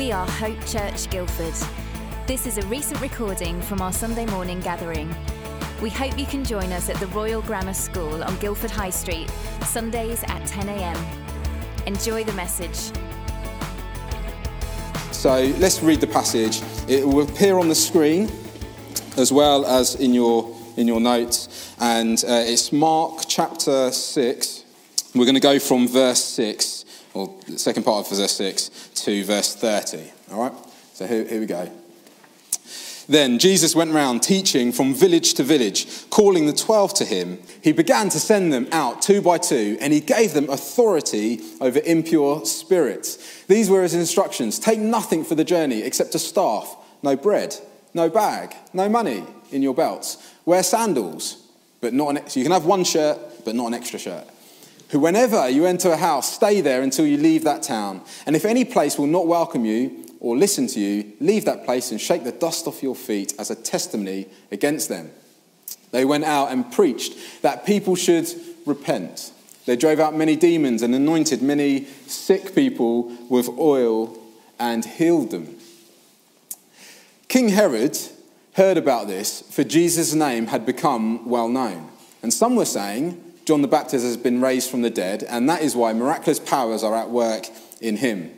We are Hope Church Guildford. This is a recent recording from our Sunday morning gathering. We hope you can join us at the Royal Grammar School on Guildford High Street, Sundays at 10am. Enjoy the message. So let's read the passage. It will appear on the screen as well as in your, in your notes. And uh, it's Mark chapter 6. We're going to go from verse 6, or the second part of verse 6, to verse 30. All right? So here, here we go. Then Jesus went round teaching from village to village, calling the twelve to him. He began to send them out two by two, and he gave them authority over impure spirits. These were his instructions Take nothing for the journey except a staff, no bread, no bag, no money in your belts. Wear sandals, but not an, so you can have one shirt, but not an extra shirt. Whenever you enter a house, stay there until you leave that town. And if any place will not welcome you or listen to you, leave that place and shake the dust off your feet as a testimony against them. They went out and preached that people should repent. They drove out many demons and anointed many sick people with oil and healed them. King Herod heard about this, for Jesus' name had become well known. And some were saying, John the Baptist has been raised from the dead, and that is why miraculous powers are at work in him.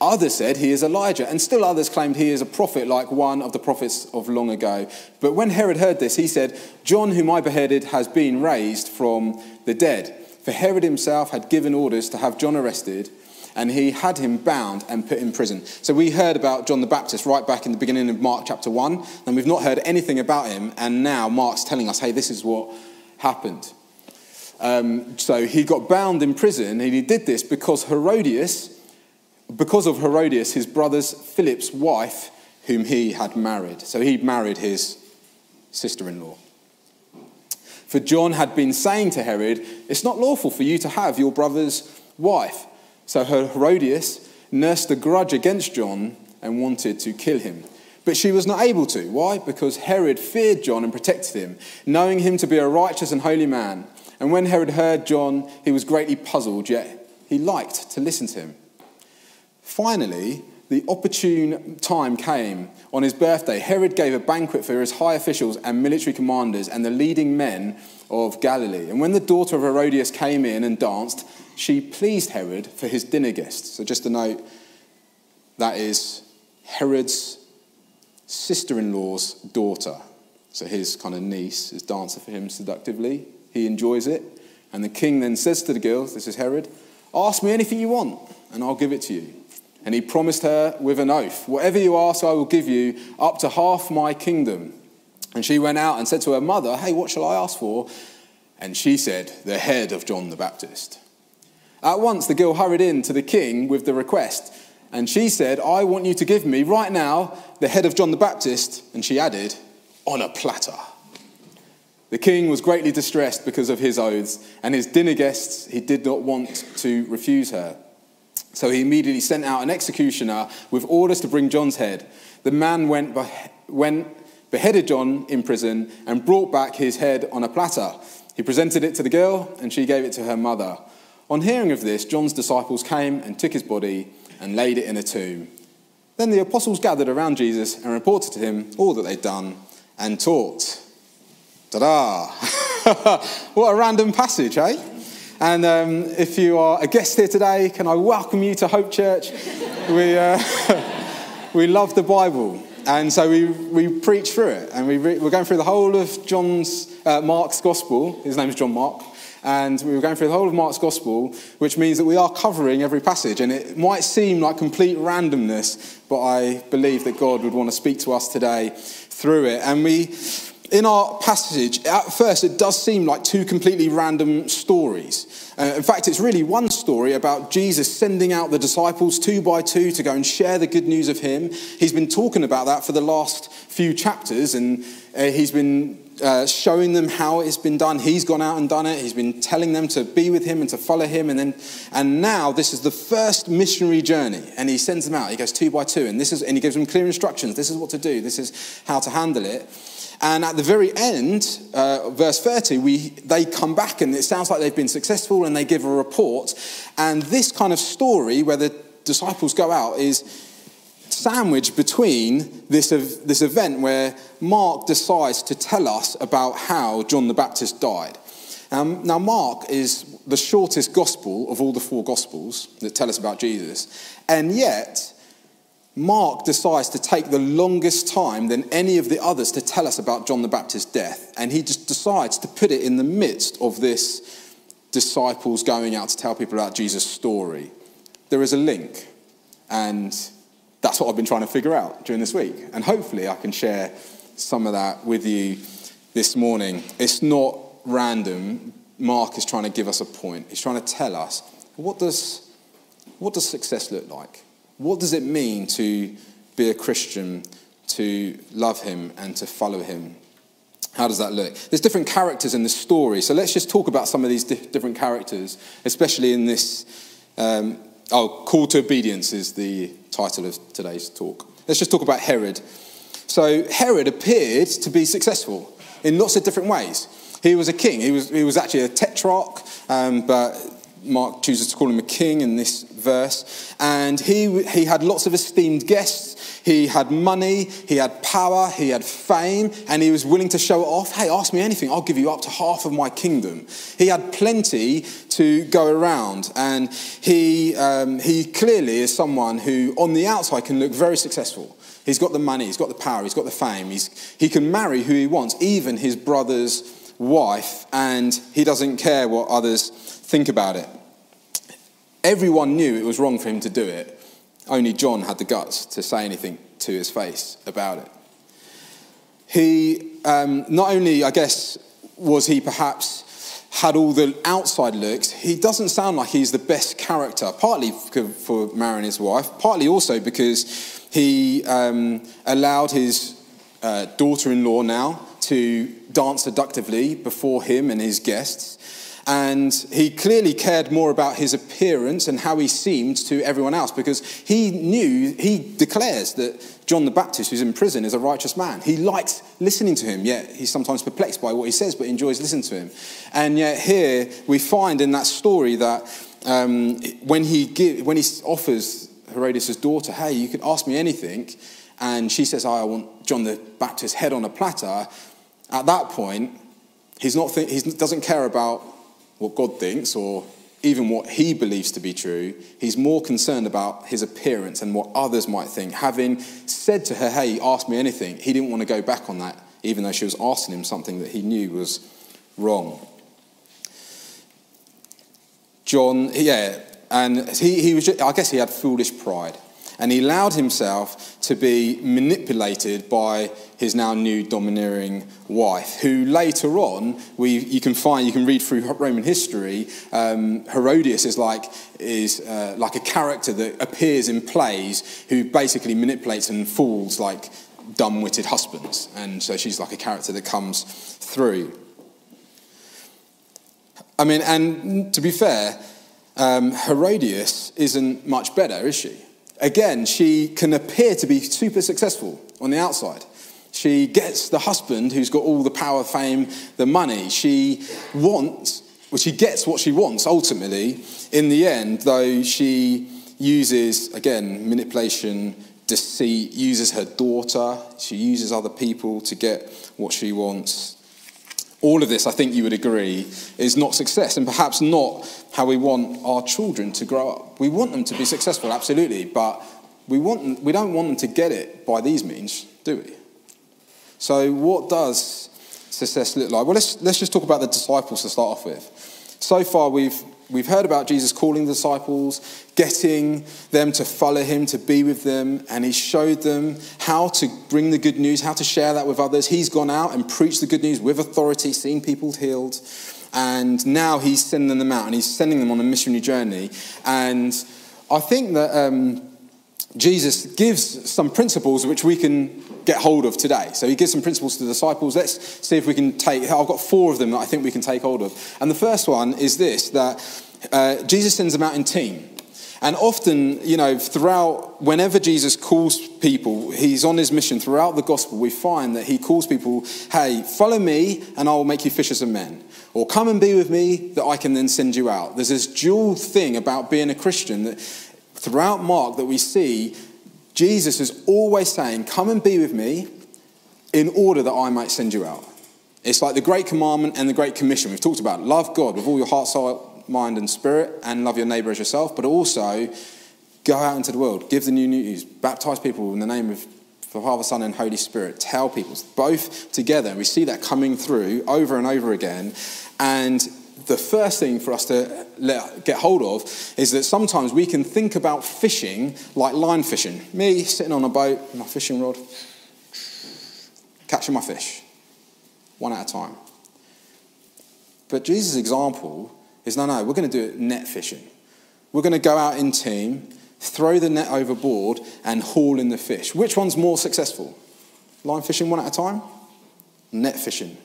Others said he is Elijah, and still others claimed he is a prophet like one of the prophets of long ago. But when Herod heard this, he said, John, whom I beheaded, has been raised from the dead. For Herod himself had given orders to have John arrested, and he had him bound and put in prison. So we heard about John the Baptist right back in the beginning of Mark chapter 1, and we've not heard anything about him, and now Mark's telling us, hey, this is what happened. Um, so he got bound in prison, and he did this because Herodias, because of Herodias, his brother's Philip's wife, whom he had married. So he married his sister in law. For John had been saying to Herod, It's not lawful for you to have your brother's wife. So Herodias nursed a grudge against John and wanted to kill him. But she was not able to. Why? Because Herod feared John and protected him, knowing him to be a righteous and holy man. And when Herod heard John, he was greatly puzzled, yet he liked to listen to him. Finally, the opportune time came. On his birthday, Herod gave a banquet for his high officials and military commanders and the leading men of Galilee. And when the daughter of Herodias came in and danced, she pleased Herod for his dinner guests. So, just a note that is Herod's sister in law's daughter. So, his kind of niece is dancing for him seductively. He enjoys it. And the king then says to the girl, This is Herod, ask me anything you want, and I'll give it to you. And he promised her with an oath, Whatever you ask, I will give you, up to half my kingdom. And she went out and said to her mother, Hey, what shall I ask for? And she said, The head of John the Baptist. At once the girl hurried in to the king with the request. And she said, I want you to give me right now the head of John the Baptist. And she added, On a platter. The king was greatly distressed because of his oaths, and his dinner guests, he did not want to refuse her. So he immediately sent out an executioner with orders to bring John's head. The man went, went, beheaded John in prison, and brought back his head on a platter. He presented it to the girl, and she gave it to her mother. On hearing of this, John's disciples came and took his body and laid it in a tomb. Then the apostles gathered around Jesus and reported to him all that they'd done and taught. Ta da! what a random passage, eh? And um, if you are a guest here today, can I welcome you to Hope Church? we, uh, we love the Bible. And so we, we preach through it. And we re- we're going through the whole of John's, uh, Mark's Gospel. His name is John Mark. And we were going through the whole of Mark's Gospel, which means that we are covering every passage. And it might seem like complete randomness, but I believe that God would want to speak to us today through it. And we in our passage, at first, it does seem like two completely random stories. Uh, in fact, it's really one story about Jesus sending out the disciples two by two to go and share the good news of Him. He's been talking about that for the last few chapters, and uh, he's been uh, showing them how it's been done. He's gone out and done it. He's been telling them to be with Him and to follow Him, and then, and now this is the first missionary journey, and He sends them out. He goes two by two, and this is, and He gives them clear instructions. This is what to do. This is how to handle it. And at the very end, uh, verse 30, we, they come back and it sounds like they've been successful and they give a report. And this kind of story where the disciples go out is sandwiched between this, this event where Mark decides to tell us about how John the Baptist died. Um, now, Mark is the shortest gospel of all the four gospels that tell us about Jesus, and yet Mark decides to take the longest time than any of the others to tell us about John the Baptist's death, and he just decides to put it in the midst of this disciples going out to tell people about Jesus' story. There is a link, and that's what I've been trying to figure out during this week, and hopefully I can share some of that with you this morning. It's not random, Mark is trying to give us a point. He's trying to tell us what does, what does success look like? What does it mean to be a Christian, to love him, and to follow him? How does that look? There's different characters in the story, so let's just talk about some of these different characters, especially in this. Um, oh, Call to Obedience is the title of today's talk. Let's just talk about Herod. So, Herod appeared to be successful in lots of different ways. He was a king. He was, he was actually a tetrarch, um, but Mark chooses to call him a king in this verse. And he, he had lots of esteemed guests. He had money, he had power, he had fame, and he was willing to show it off. Hey, ask me anything, I'll give you up to half of my kingdom. He had plenty to go around, and he, um, he clearly is someone who, on the outside, can look very successful. He's got the money, he's got the power, he's got the fame, he's, he can marry who he wants, even his brother's wife, and he doesn't care what others think about it. Everyone knew it was wrong for him to do it. Only John had the guts to say anything to his face about it. He, um, not only, I guess, was he perhaps had all the outside looks, he doesn't sound like he's the best character, partly for marrying his wife, partly also because he um, allowed his uh, daughter in law now to dance seductively before him and his guests. And he clearly cared more about his appearance and how he seemed to everyone else because he knew, he declares that John the Baptist, who's in prison, is a righteous man. He likes listening to him, yet he's sometimes perplexed by what he says, but enjoys listening to him. And yet, here we find in that story that um, when, he give, when he offers Herodias' daughter, hey, you can ask me anything, and she says, oh, I want John the Baptist's head on a platter, at that point, he's not think, he doesn't care about what God thinks or even what he believes to be true. He's more concerned about his appearance and what others might think. Having said to her, Hey, ask me anything, he didn't want to go back on that, even though she was asking him something that he knew was wrong. John, yeah, and he, he was, I guess he had foolish pride and he allowed himself to be manipulated by his now new domineering wife, who later on we, you can find, you can read through Roman history. Um, Herodias is like is uh, like a character that appears in plays who basically manipulates and fools like dumb-witted husbands, and so she's like a character that comes through. I mean, and to be fair, um, Herodias isn't much better, is she? Again, she can appear to be super successful on the outside. She gets the husband who's got all the power, fame, the money. She wants, well, she gets what she wants ultimately in the end, though she uses, again, manipulation, deceit, uses her daughter, she uses other people to get what she wants. All of this, I think you would agree, is not success and perhaps not how we want our children to grow up. We want them to be successful, absolutely, but we, want, we don't want them to get it by these means, do we? So, what does success look like? Well, let's, let's just talk about the disciples to start off with. So far, we've We've heard about Jesus calling the disciples, getting them to follow him, to be with them, and he showed them how to bring the good news, how to share that with others. He's gone out and preached the good news with authority, seen people healed, and now he's sending them out and he's sending them on a missionary journey. And I think that um, Jesus gives some principles which we can get hold of today. So he gives some principles to the disciples. Let's see if we can take, I've got four of them that I think we can take hold of. And the first one is this that uh, Jesus sends them out in team. And often, you know, throughout, whenever Jesus calls people, he's on his mission throughout the gospel, we find that he calls people, hey, follow me and I will make you fishers of men. Or come and be with me that I can then send you out. There's this dual thing about being a Christian that throughout Mark that we see Jesus is always saying, Come and be with me in order that I might send you out. It's like the Great Commandment and the Great Commission. We've talked about love God with all your heart, soul, mind, and spirit, and love your neighbor as yourself, but also go out into the world, give the new news, baptize people in the name of the Father, Son, and Holy Spirit. Tell people, both together. We see that coming through over and over again. And the first thing for us to let, get hold of is that sometimes we can think about fishing like line fishing. Me sitting on a boat, my fishing rod, catching my fish, one at a time. But Jesus' example is no, no, we're going to do it net fishing. We're going to go out in team, throw the net overboard, and haul in the fish. Which one's more successful? Line fishing one at a time? Net fishing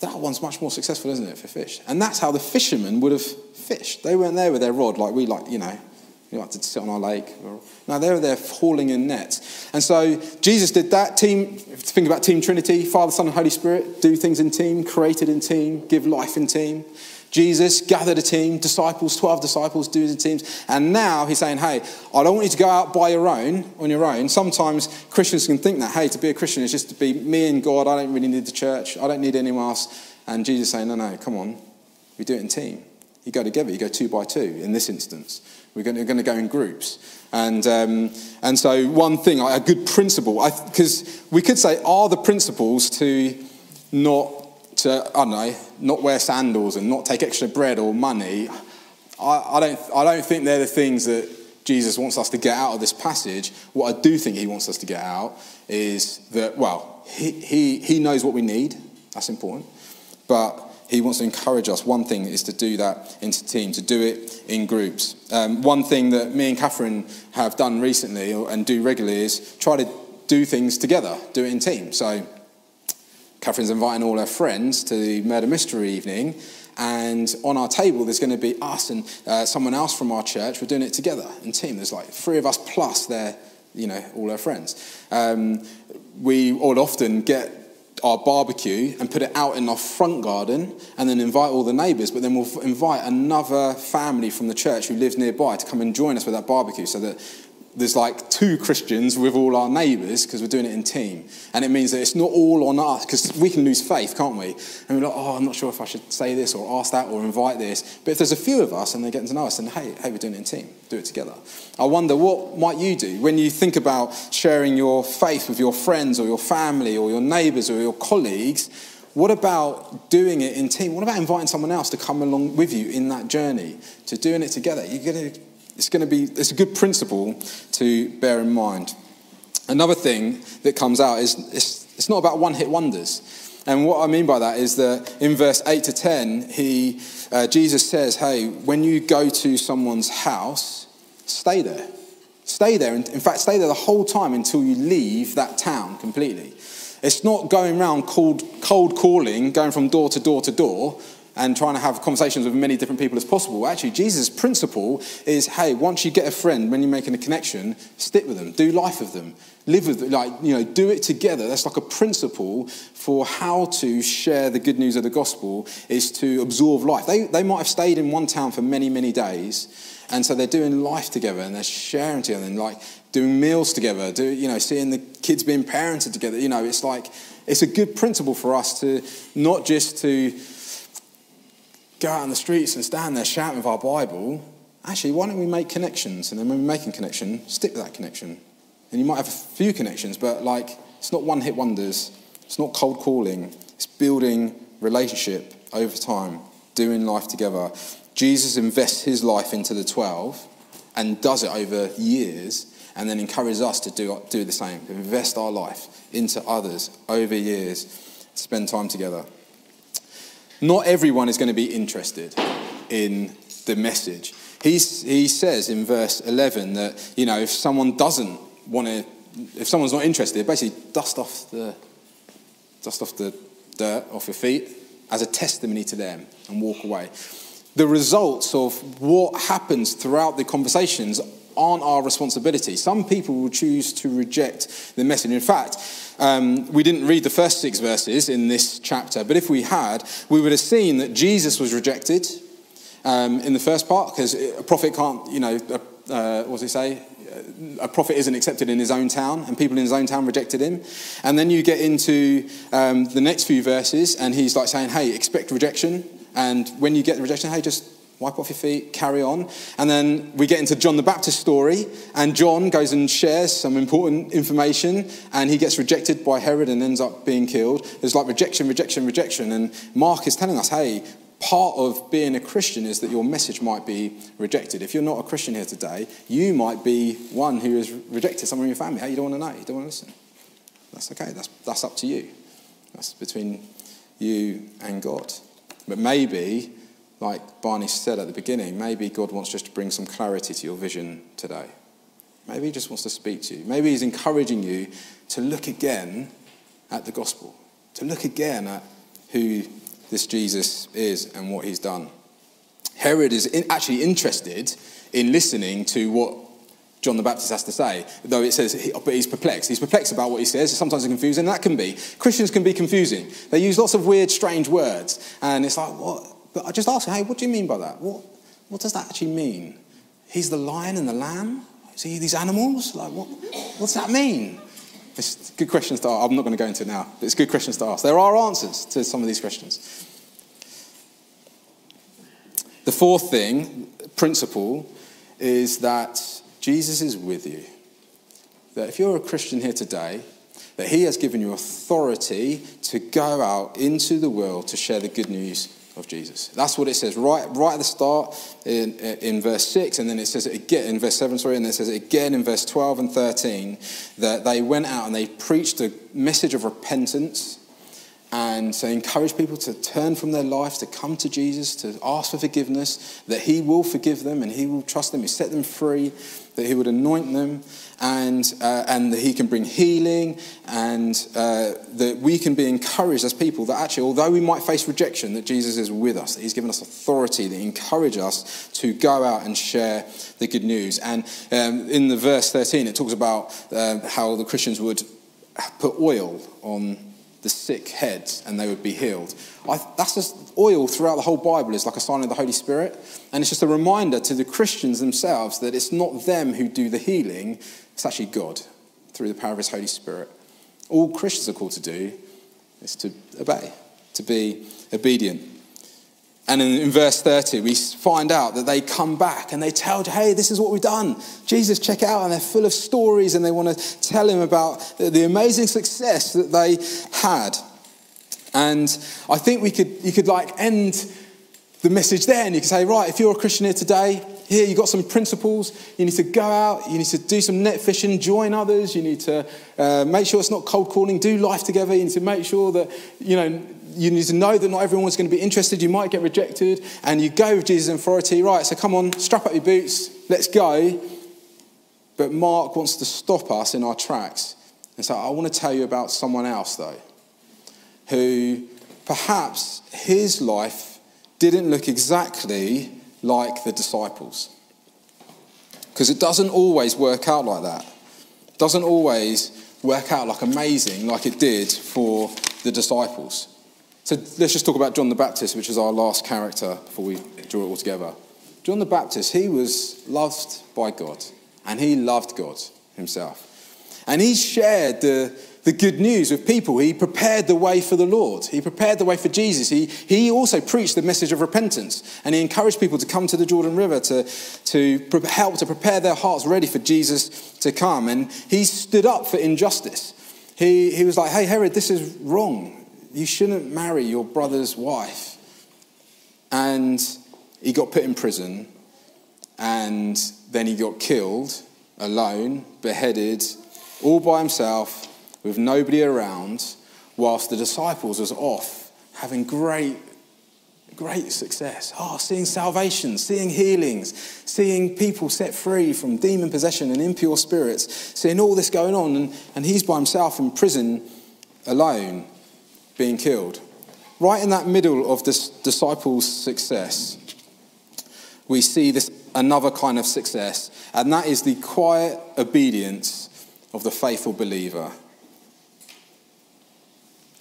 that one's much more successful, isn't it, for fish? And that's how the fishermen would have fished. They weren't there with their rod like we like, you know, we like to sit on our lake. No, they were there hauling in nets. And so Jesus did that. Team, think about Team Trinity, Father, Son, and Holy Spirit, do things in team, created in team, give life in team. Jesus gathered a team, disciples, 12 disciples, do the teams. And now he's saying, hey, I don't want you to go out by your own, on your own. Sometimes Christians can think that, hey, to be a Christian is just to be me and God. I don't really need the church. I don't need anyone else. And Jesus saying, no, no, come on. We do it in team. You go together. You go two by two in this instance. We're going to, we're going to go in groups. And, um, and so one thing, a good principle, because we could say, are the principles to not to, I don't know, not wear sandals and not take extra bread or money, I, I, don't, I don't think they're the things that Jesus wants us to get out of this passage. What I do think he wants us to get out is that, well, he, he, he knows what we need. That's important. But he wants to encourage us. One thing is to do that into team, to do it in groups. Um, one thing that me and Catherine have done recently and do regularly is try to do things together, do it in team. So Catherine's inviting all her friends to the murder mystery evening, and on our table there's going to be us and uh, someone else from our church. We're doing it together in team. There's like three of us plus their, you know, all her friends. Um, we all often get our barbecue and put it out in our front garden and then invite all the neighbours, but then we'll invite another family from the church who lives nearby to come and join us with that barbecue so that there's like two Christians with all our neighbours because we're doing it in team. And it means that it's not all on us because we can lose faith, can't we? And we're like, oh, I'm not sure if I should say this or ask that or invite this. But if there's a few of us and they're getting to know us, then hey, hey, we're doing it in team. Do it together. I wonder what might you do when you think about sharing your faith with your friends or your family or your neighbours or your colleagues? What about doing it in team? What about inviting someone else to come along with you in that journey, to doing it together? You're going to it's going to be, it's a good principle to bear in mind. Another thing that comes out is it's, it's not about one hit wonders. And what I mean by that is that in verse 8 to 10, he, uh, Jesus says, hey, when you go to someone's house, stay there. Stay there. In fact, stay there the whole time until you leave that town completely. It's not going around cold, cold calling, going from door to door to door, and trying to have conversations with many different people as possible. Actually, Jesus' principle is hey, once you get a friend, when you're making a connection, stick with them, do life with them, live with them, like, you know, do it together. That's like a principle for how to share the good news of the gospel is to absorb life. They, they might have stayed in one town for many, many days. And so they're doing life together and they're sharing together and like doing meals together, do, you know, seeing the kids being parented together. You know, it's like, it's a good principle for us to not just to, go out on the streets and stand there shouting with our Bible, actually, why don't we make connections? And then when we're making connection, stick with that connection. And you might have a few connections, but like, it's not one hit wonders. It's not cold calling. It's building relationship over time, doing life together. Jesus invests his life into the 12 and does it over years and then encourages us to do, do the same, invest our life into others over years, spend time together. Not everyone is going to be interested in the message. He's, he says in verse 11 that, you know, if someone doesn't want to, if someone's not interested, basically dust off the, dust off the dirt off your feet as a testimony to them and walk away. The results of what happens throughout the conversations aren't our responsibility. Some people will choose to reject the message. In fact, um, we didn't read the first six verses in this chapter, but if we had, we would have seen that Jesus was rejected um, in the first part because a prophet can't, you know, uh, what does he say? a prophet isn't accepted in his own town, and people in his own town rejected him. And then you get into um, the next few verses, and he's like saying, Hey, expect rejection. And when you get the rejection, hey, just wipe off your feet, carry on. And then we get into John the Baptist story, and John goes and shares some important information, and he gets rejected by Herod and ends up being killed. There's like rejection, rejection, rejection. And Mark is telling us, hey, part of being a Christian is that your message might be rejected. If you're not a Christian here today, you might be one who has rejected someone in your family. Hey, you don't want to know, you don't want to listen. That's okay, that's, that's up to you. That's between you and God. But maybe like Barney said at the beginning, maybe God wants just to bring some clarity to your vision today. Maybe He just wants to speak to you. Maybe He's encouraging you to look again at the gospel, to look again at who this Jesus is and what He's done. Herod is in, actually interested in listening to what John the Baptist has to say, though it says, he, but he's perplexed. He's perplexed about what he says. Sometimes it's confusing, and that can be. Christians can be confusing. They use lots of weird, strange words, and it's like, what? But I just ask, hey, what do you mean by that? What, what does that actually mean? He's the lion and the lamb? Is he these animals? Like, what, what's that mean? It's good questions to ask. I'm not going to go into it now, but it's good questions to ask. There are answers to some of these questions. The fourth thing, principle, is that Jesus is with you. That if you're a Christian here today, that he has given you authority to go out into the world to share the good news of Jesus. That's what it says right, right at the start in, in verse 6, and then it says it again in verse 7, sorry, and then it says it again in verse 12 and 13 that they went out and they preached a message of repentance and to encourage people to turn from their lives, to come to Jesus, to ask for forgiveness, that He will forgive them and He will trust them, He set them free, that He would anoint them, and, uh, and that He can bring healing, and uh, that we can be encouraged as people that actually, although we might face rejection, that Jesus is with us, that He's given us authority, that encourage us to go out and share the good news. And um, in the verse 13, it talks about uh, how the Christians would put oil on the sick heads and they would be healed. I, that's just oil throughout the whole Bible is like a sign of the Holy Spirit. And it's just a reminder to the Christians themselves that it's not them who do the healing, it's actually God through the power of His Holy Spirit. All Christians are called to do is to obey, to be obedient. And in, in, verse 30, we find out that they come back and they tell, hey, this is what we've done. Jesus, check it out. And they're full of stories and they want to tell him about the, the amazing success that they had. And I think we could, you could like end the message there and you could say, right, if you're a Christian here today, here you've got some principles. You need to go out, you need to do some net fishing, join others, you need to uh, make sure it's not cold calling, do life together, you need to make sure that, you know, you need to know that not everyone's going to be interested. You might get rejected. And you go with Jesus' authority. Right, so come on, strap up your boots. Let's go. But Mark wants to stop us in our tracks. And so I want to tell you about someone else, though, who perhaps his life didn't look exactly like the disciples. Because it doesn't always work out like that. It doesn't always work out like amazing like it did for the disciples. So let's just talk about John the Baptist, which is our last character before we draw it all together. John the Baptist, he was loved by God, and he loved God himself. And he shared the, the good news with people. He prepared the way for the Lord. He prepared the way for Jesus. He, he also preached the message of repentance. And he encouraged people to come to the Jordan River to, to help to prepare their hearts ready for Jesus to come. And he stood up for injustice. He, he was like, hey, Herod, this is wrong you shouldn't marry your brother's wife. And he got put in prison, and then he got killed alone, beheaded, all by himself, with nobody around, whilst the disciples was off having great great success. Oh, seeing salvation, seeing healings, seeing people set free from demon possession and impure spirits, seeing all this going on, and, and he's by himself in prison alone being killed. Right in that middle of this disciples' success, we see this another kind of success, and that is the quiet obedience of the faithful believer.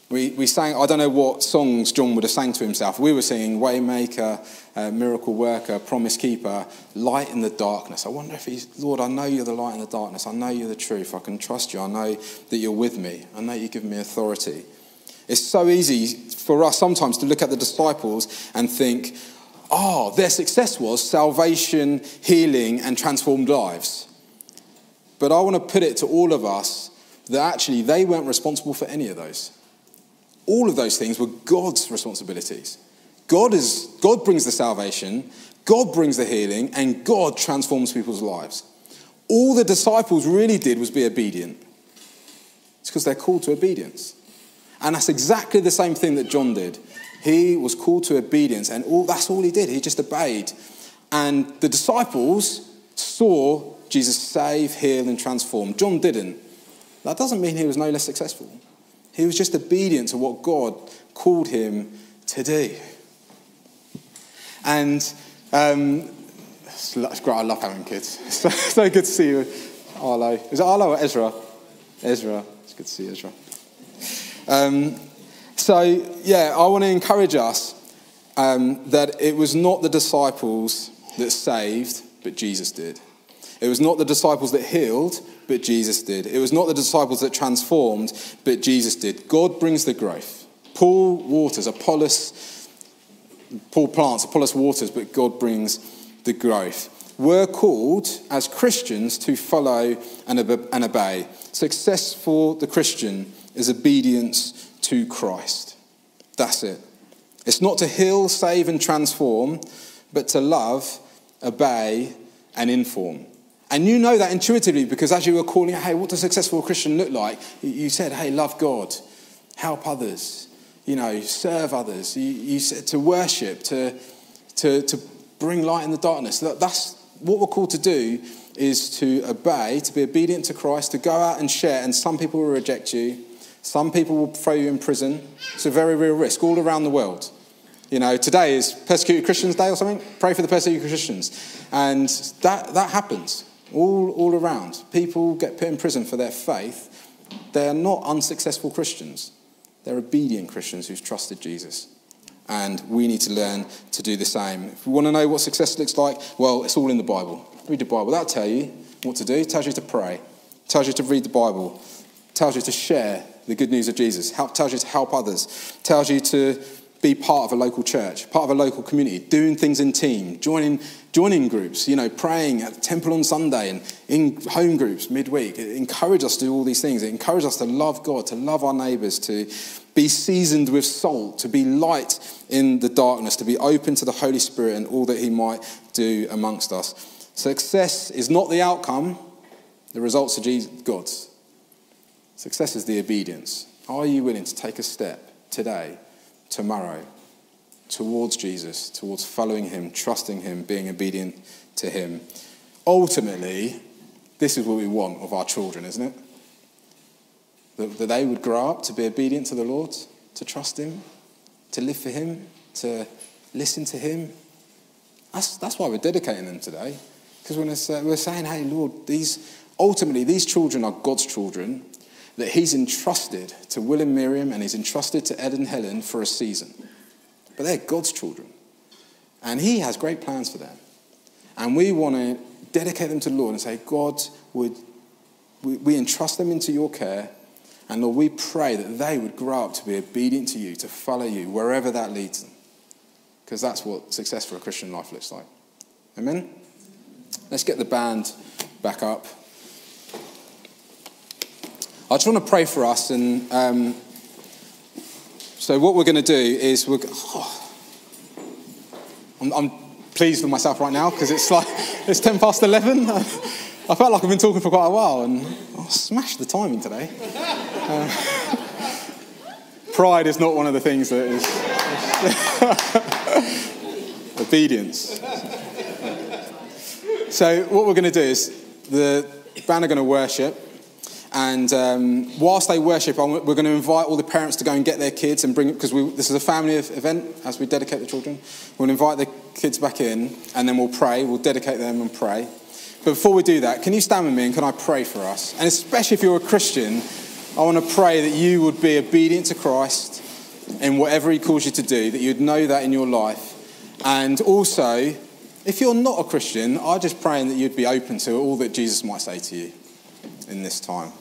We, we sang, I don't know what songs John would have sang to himself. We were singing Waymaker, uh, Miracle Worker, Promise Keeper, Light in the Darkness. I wonder if he's, Lord, I know you're the light in the darkness. I know you're the truth. I can trust you. I know that you're with me. I know you give me authority. It's so easy for us sometimes to look at the disciples and think, oh, their success was salvation, healing, and transformed lives. But I want to put it to all of us that actually they weren't responsible for any of those. All of those things were God's responsibilities. God, is, God brings the salvation, God brings the healing, and God transforms people's lives. All the disciples really did was be obedient. It's because they're called to obedience. And that's exactly the same thing that John did. He was called to obedience, and all, that's all he did. He just obeyed. And the disciples saw Jesus save, heal, and transform. John didn't. That doesn't mean he was no less successful. He was just obedient to what God called him to do. And um, it's great. I love having kids. So, so good to see you, Arlo. Is it Arlo or Ezra? Ezra. It's good to see Ezra. Um, so, yeah, I want to encourage us um, that it was not the disciples that saved, but Jesus did. It was not the disciples that healed, but Jesus did. It was not the disciples that transformed, but Jesus did. God brings the growth. Paul waters, Apollos, Paul plants, Apollos waters, but God brings the growth. We're called as Christians to follow and obey. Success for the Christian is obedience to Christ. That's it. It's not to heal, save, and transform, but to love, obey, and inform. And you know that intuitively because as you were calling, hey, what does a successful Christian look like? You said, hey, love God, help others, you know, serve others. You, you said to worship, to, to, to bring light in the darkness. That's what we're called to do is to obey, to be obedient to Christ, to go out and share. And some people will reject you. Some people will throw you in prison. It's a very real risk all around the world. You know, today is Persecuted Christians Day or something. Pray for the persecuted Christians. And that, that happens all, all around. People get put in prison for their faith. They are not unsuccessful Christians, they're obedient Christians who've trusted Jesus. And we need to learn to do the same. If we want to know what success looks like, well, it's all in the Bible. Read the Bible. That'll tell you what to do. It tells you to pray. It tells you to read the Bible. It tells you to share the good news of Jesus. Tells you to help others. It tells you to be part of a local church, part of a local community, doing things in team, joining, joining groups, you know, praying at the temple on Sunday and in home groups midweek. It encourages us to do all these things. It encourages us to love God, to love our neighbours, to be seasoned with salt, to be light in the darkness, to be open to the Holy Spirit and all that He might do amongst us. Success is not the outcome, the results are God's. Success is the obedience. Are you willing to take a step today tomorrow towards Jesus, towards following him, trusting him, being obedient to him. Ultimately, this is what we want of our children, isn't it? That, that they would grow up to be obedient to the Lord, to trust him, to live for him, to listen to him. That's, that's why we're dedicating them today. Because we're, uh, we're saying, hey, Lord, these, ultimately, these children are God's children that he's entrusted to Will and Miriam and he's entrusted to Ed and Helen for a season. But they're God's children. And he has great plans for them. And we want to dedicate them to the Lord and say, God, would we, we entrust them into your care. And Lord, we pray that they would grow up to be obedient to you, to follow you, wherever that leads them. Because that's what success for a Christian life looks like. Amen? Let's get the band back up. I just want to pray for us. And um, so, what we're going to do is we're. Oh, I'm, I'm, pleased with myself right now because it's like it's 10 past 11. I felt like I've been talking for quite a while and I smashed the timing today. Uh, pride is not one of the things that is. Obedience. So, what we're going to do is the band are going to worship. And um, whilst they worship, we're going to invite all the parents to go and get their kids and bring, because this is a family event as we dedicate the children. We'll invite the kids back in and then we'll pray. We'll dedicate them and pray. But before we do that, can you stand with me and can I pray for us? And especially if you're a Christian, I want to pray that you would be obedient to Christ in whatever He calls you to do, that you'd know that in your life. And also, if you're not a Christian, I'm just praying that you'd be open to all that Jesus might say to you in this time.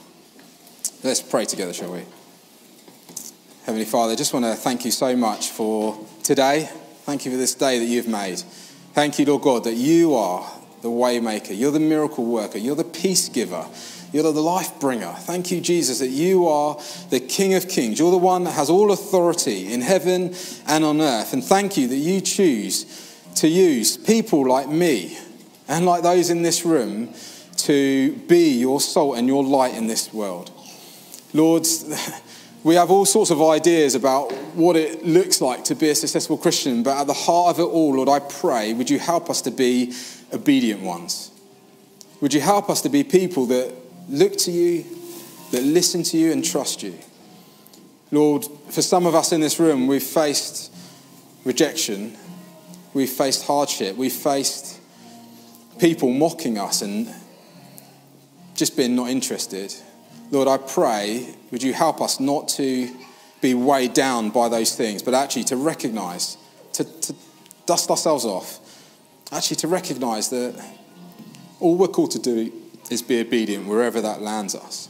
Let's pray together, shall we? Heavenly Father, I just want to thank you so much for today. Thank you for this day that you've made. Thank you, Lord God, that you are the waymaker. You're the miracle worker. You're the peace giver. You're the life bringer. Thank you, Jesus, that you are the King of Kings. You're the one that has all authority in heaven and on earth. And thank you that you choose to use people like me and like those in this room to be your salt and your light in this world. Lord, we have all sorts of ideas about what it looks like to be a successful Christian, but at the heart of it all, Lord, I pray, would you help us to be obedient ones? Would you help us to be people that look to you, that listen to you, and trust you? Lord, for some of us in this room, we've faced rejection, we've faced hardship, we've faced people mocking us and just being not interested. Lord, I pray, would you help us not to be weighed down by those things, but actually to recognize, to, to dust ourselves off, actually to recognize that all we're called to do is be obedient wherever that lands us.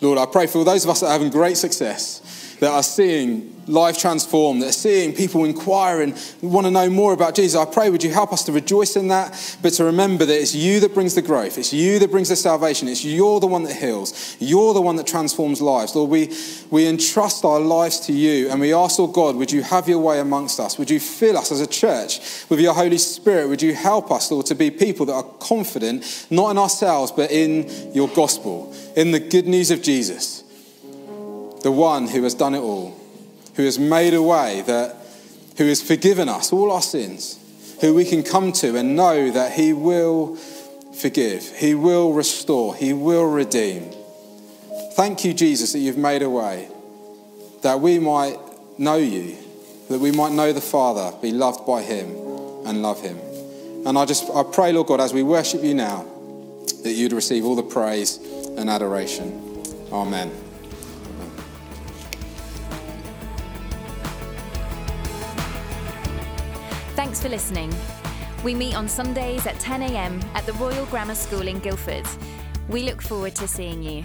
Lord, I pray for those of us that are having great success, that are seeing life transformed, that are seeing people inquire and want to know more about Jesus. I pray, would you help us to rejoice in that, but to remember that it's you that brings the growth, it's you that brings the salvation, it's you're the one that heals, you're the one that transforms lives. Lord, we, we entrust our lives to you and we ask, Lord God, would you have your way amongst us? Would you fill us as a church with your Holy Spirit? Would you help us, Lord, to be people that are confident, not in ourselves, but in your gospel, in the good news of Jesus, the one who has done it all who has made a way, that, who has forgiven us all our sins, who we can come to and know that He will forgive, He will restore, He will redeem. Thank you, Jesus, that you've made a way that we might know you, that we might know the Father, be loved by Him, and love Him. And I just I pray, Lord God, as we worship you now, that you'd receive all the praise and adoration. Amen. Thanks for listening. We meet on Sundays at 10am at the Royal Grammar School in Guildford. We look forward to seeing you.